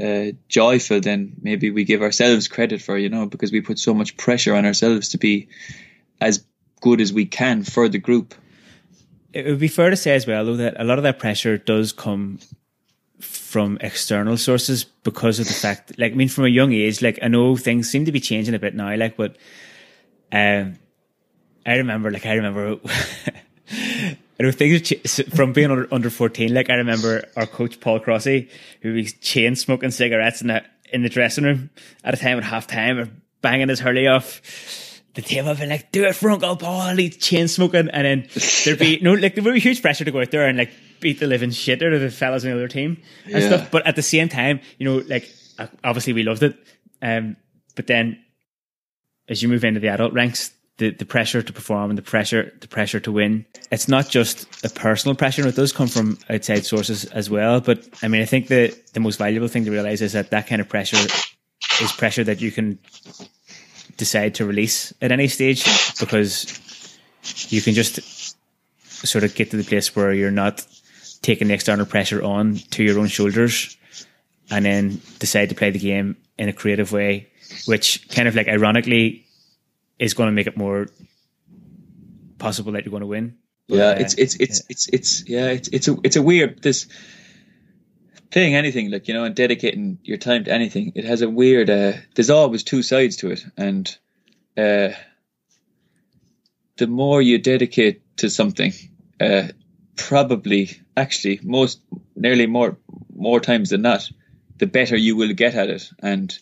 uh, joyful than maybe we give ourselves credit for, you know, because we put so much pressure on ourselves to be as good as we can for the group it would be fair to say as well, though, that a lot of that pressure does come from external sources because of the fact, like, I mean, from a young age, like, I know things seem to be changing a bit now, like, but, um, I remember, like, I remember, I know things from being under, under 14, like, I remember our coach, Paul Crossy, who was chain smoking cigarettes in the, in the dressing room at a time at half time or banging his hurley off the team have been like, do it for Uncle Paul, he's chain smoking. And then there'd be no, like, there would be huge pressure to go out there and like beat the living shit out of the fellas in the other team and yeah. stuff. But at the same time, you know, like, uh, obviously we loved it. Um, but then as you move into the adult ranks, the, the pressure to perform and the pressure, the pressure to win, it's not just a personal pressure. It does come from outside sources as well. But I mean, I think the, the most valuable thing to realize is that that kind of pressure is pressure that you can decide to release at any stage because you can just sort of get to the place where you're not taking the external pressure on to your own shoulders and then decide to play the game in a creative way, which kind of like ironically is going to make it more possible that you're going to win. But, yeah, it's uh, it's it's, yeah. it's it's yeah, it's it's a it's a weird this playing anything like you know and dedicating your time to anything. It has a weird. Uh, there's always two sides to it, and uh, the more you dedicate to something, uh, probably actually most nearly more more times than not, the better you will get at it, and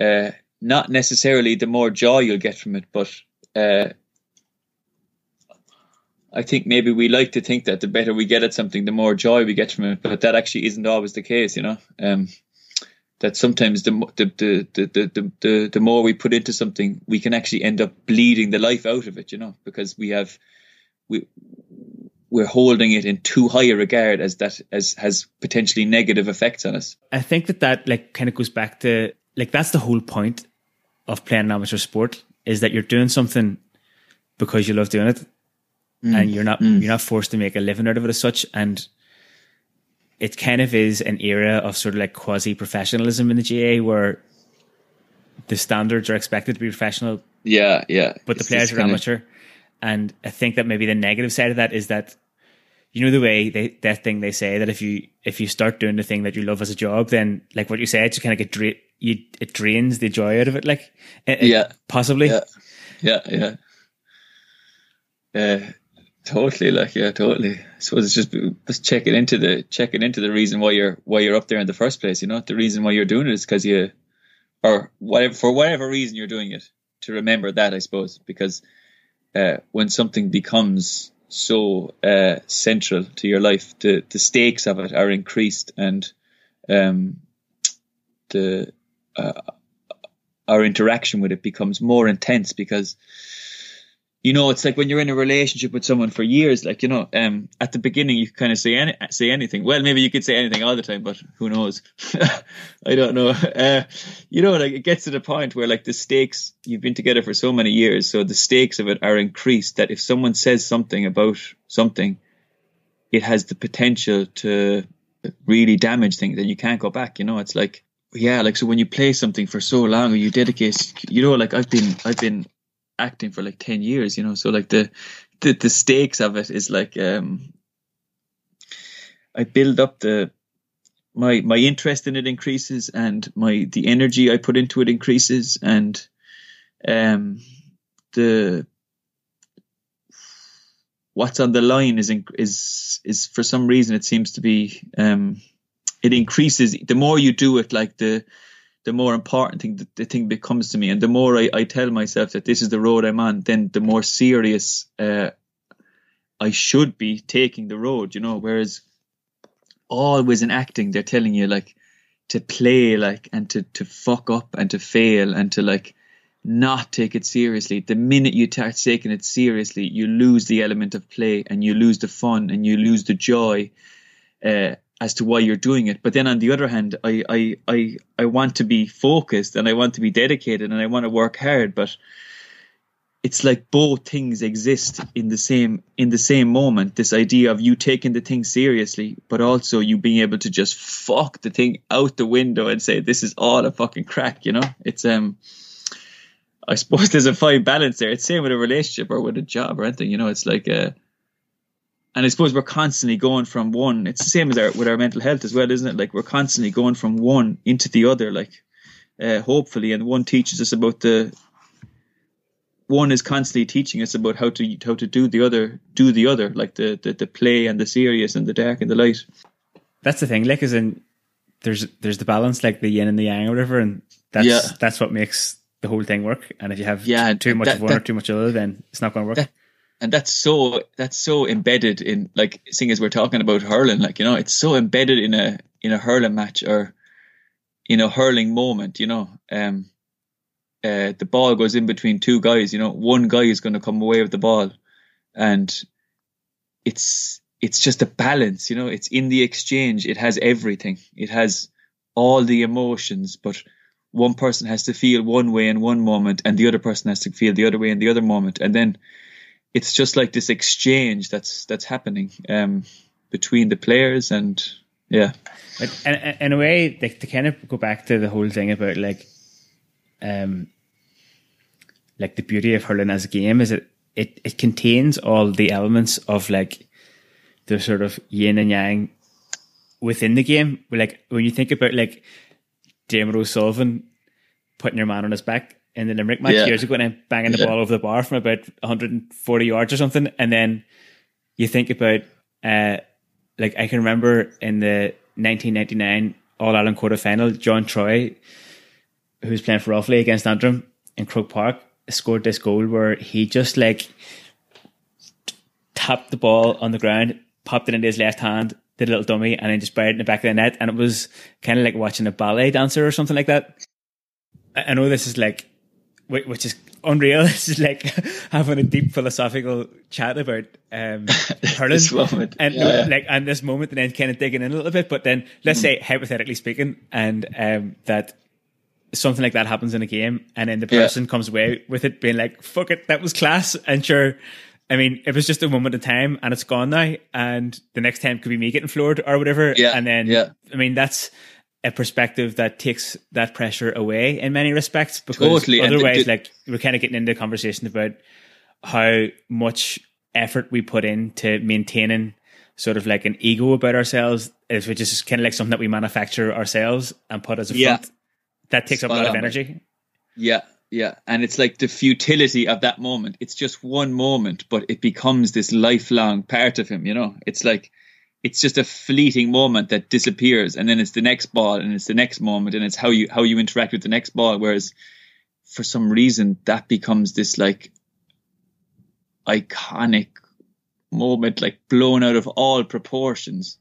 uh, not necessarily the more joy you'll get from it, but uh, I think maybe we like to think that the better we get at something, the more joy we get from it, but that actually isn't always the case, you know. Um, that sometimes the, the the, the the the the more we put into something, we can actually end up bleeding the life out of it, you know, because we have we we're holding it in too high a regard as that as has potentially negative effects on us. I think that that like kind of goes back to like that's the whole point of playing amateur sport is that you're doing something because you love doing it mm. and you're not mm. you're not forced to make a living out of it as such. And it kind of is an era of sort of like quasi professionalism in the GAA where the standards are expected to be professional. Yeah, yeah. But the players are amateur. Of... And I think that maybe the negative side of that is that you know the way they that thing they say that if you if you start doing the thing that you love as a job, then like what you said, you kind of get dra- you it drains the joy out of it. Like it, yeah, possibly. Yeah, yeah, yeah. Uh, Totally, like yeah, totally. I suppose it's just just checking into the checking into the reason why you're why you're up there in the first place. You know, the reason why you're doing it is because you, or whatever for whatever reason you're doing it. To remember that, I suppose, because uh, when something becomes so uh, central to your life, the the stakes of it are increased, and um, the uh, our interaction with it becomes more intense because you know, it's like when you're in a relationship with someone for years, like, you know, um, at the beginning, you kind of say any, say anything. Well, maybe you could say anything all the time, but who knows? I don't know. Uh, you know, like it gets to the point where like the stakes, you've been together for so many years. So the stakes of it are increased that if someone says something about something, it has the potential to really damage things and you can't go back. You know, it's like, yeah, like, so when you play something for so long or you dedicate, you know, like I've been, I've been, acting for like 10 years you know? So like the the, the stakes of it is like um i build up the my my interest in it increases and my the energy i put into it increases and um the what's on the line is is is for some reason it seems to be um it increases. The more you do it like the the more important thing the, thing becomes to me. And the more I, I tell myself that this is the road i'm on then the more serious uh, i should be taking the road you know? Whereas always in acting they're telling you like to play like and to to fuck up and to fail and to like not take it seriously. The minute you start taking it seriously you lose the element of play and you lose the fun and you lose the joy uh, as to why you're doing it. But then on the other hand, I, I, I, I want to be focused and I want to be dedicated and I want to work hard, but it's like both things exist in the same in the same moment. This idea of you taking the thing seriously, but also you being able to just fuck the thing out the window and say this is all a fucking crack. You know, it's um. I suppose there's a fine balance there. It's same with a relationship or with a job or anything. You know, it's like a and I suppose we're constantly going from one. It's the same as our with our mental health as well, isn't it? Like we're constantly going from one into the other. Like uh, hopefully, and one teaches us about the one is constantly teaching us about how to how to do the other, do the other, like the the, the play and the serious and the dark and the light. That's the thing, like, is in there's there's the balance, like the yin and the yang, or whatever, and that's yeah. that's what makes the whole thing work. And if you have yeah, too much that, of one that, or too much of the other, then it's not going to work. That, and that's so that's so embedded in like seeing as we're talking about hurling like you know it's so embedded in a in a hurling match or in a hurling moment you know um uh, the ball goes in between two guys you know one guy is going to come away with the ball. And it's it's just a balance you know it's in the exchange it has everything it has all the emotions but one person has to feel one way in one moment and the other person has to feel the other way in the other moment. And then it's just like this exchange that's that's happening um, between the players and yeah. But in, in a way to kind of go back to the whole thing about like um like the beauty of hurling as a game is it it, it contains all the elements of like the sort of yin and yang within the game. Like when you think about like Diarmuid O'Sullivan putting your man on his back in the Limerick match yeah. years ago and banging the yeah. ball over the bar from about 140 yards or something. And then you think about, uh, like, I can remember in the 1999 All Ireland quarter final, John Troy, who was playing for Offaly against Antrim in Croke Park, scored this goal where he just like tapped the ball on the ground, popped it into his left hand, did a little dummy, and then just buried it in the back of the net. And it was kind of like watching a ballet dancer or something like that. I know this is like, which is unreal. This is like having a deep philosophical chat about um, hurling, and yeah. like and this moment, and then kind of digging in a little bit. But then, let's mm. say hypothetically speaking, and um, that something like that happens in a game, and then the person yeah. comes away with it being like, "Fuck it, that was class," and sure. I mean, it was just a moment of time and it's gone now. And the next time could be me getting floored or whatever. Yeah. And then, yeah. I mean, that's, a perspective that takes that pressure away in many respects because totally. otherwise the, like we're kind of getting into a conversation about how much effort we put into maintaining sort of like an ego about ourselves which is kind of like something that we manufacture ourselves and put as a yeah. front. That takes Spot up a lot of energy. Yeah yeah. And it's like the futility of that moment. It's just one moment but it becomes this lifelong part of him you know? It's like it's just a fleeting moment that disappears and then it's the next ball and it's the next moment and it's how you how you interact with the next ball whereas for some reason that becomes this like iconic moment like blown out of all proportions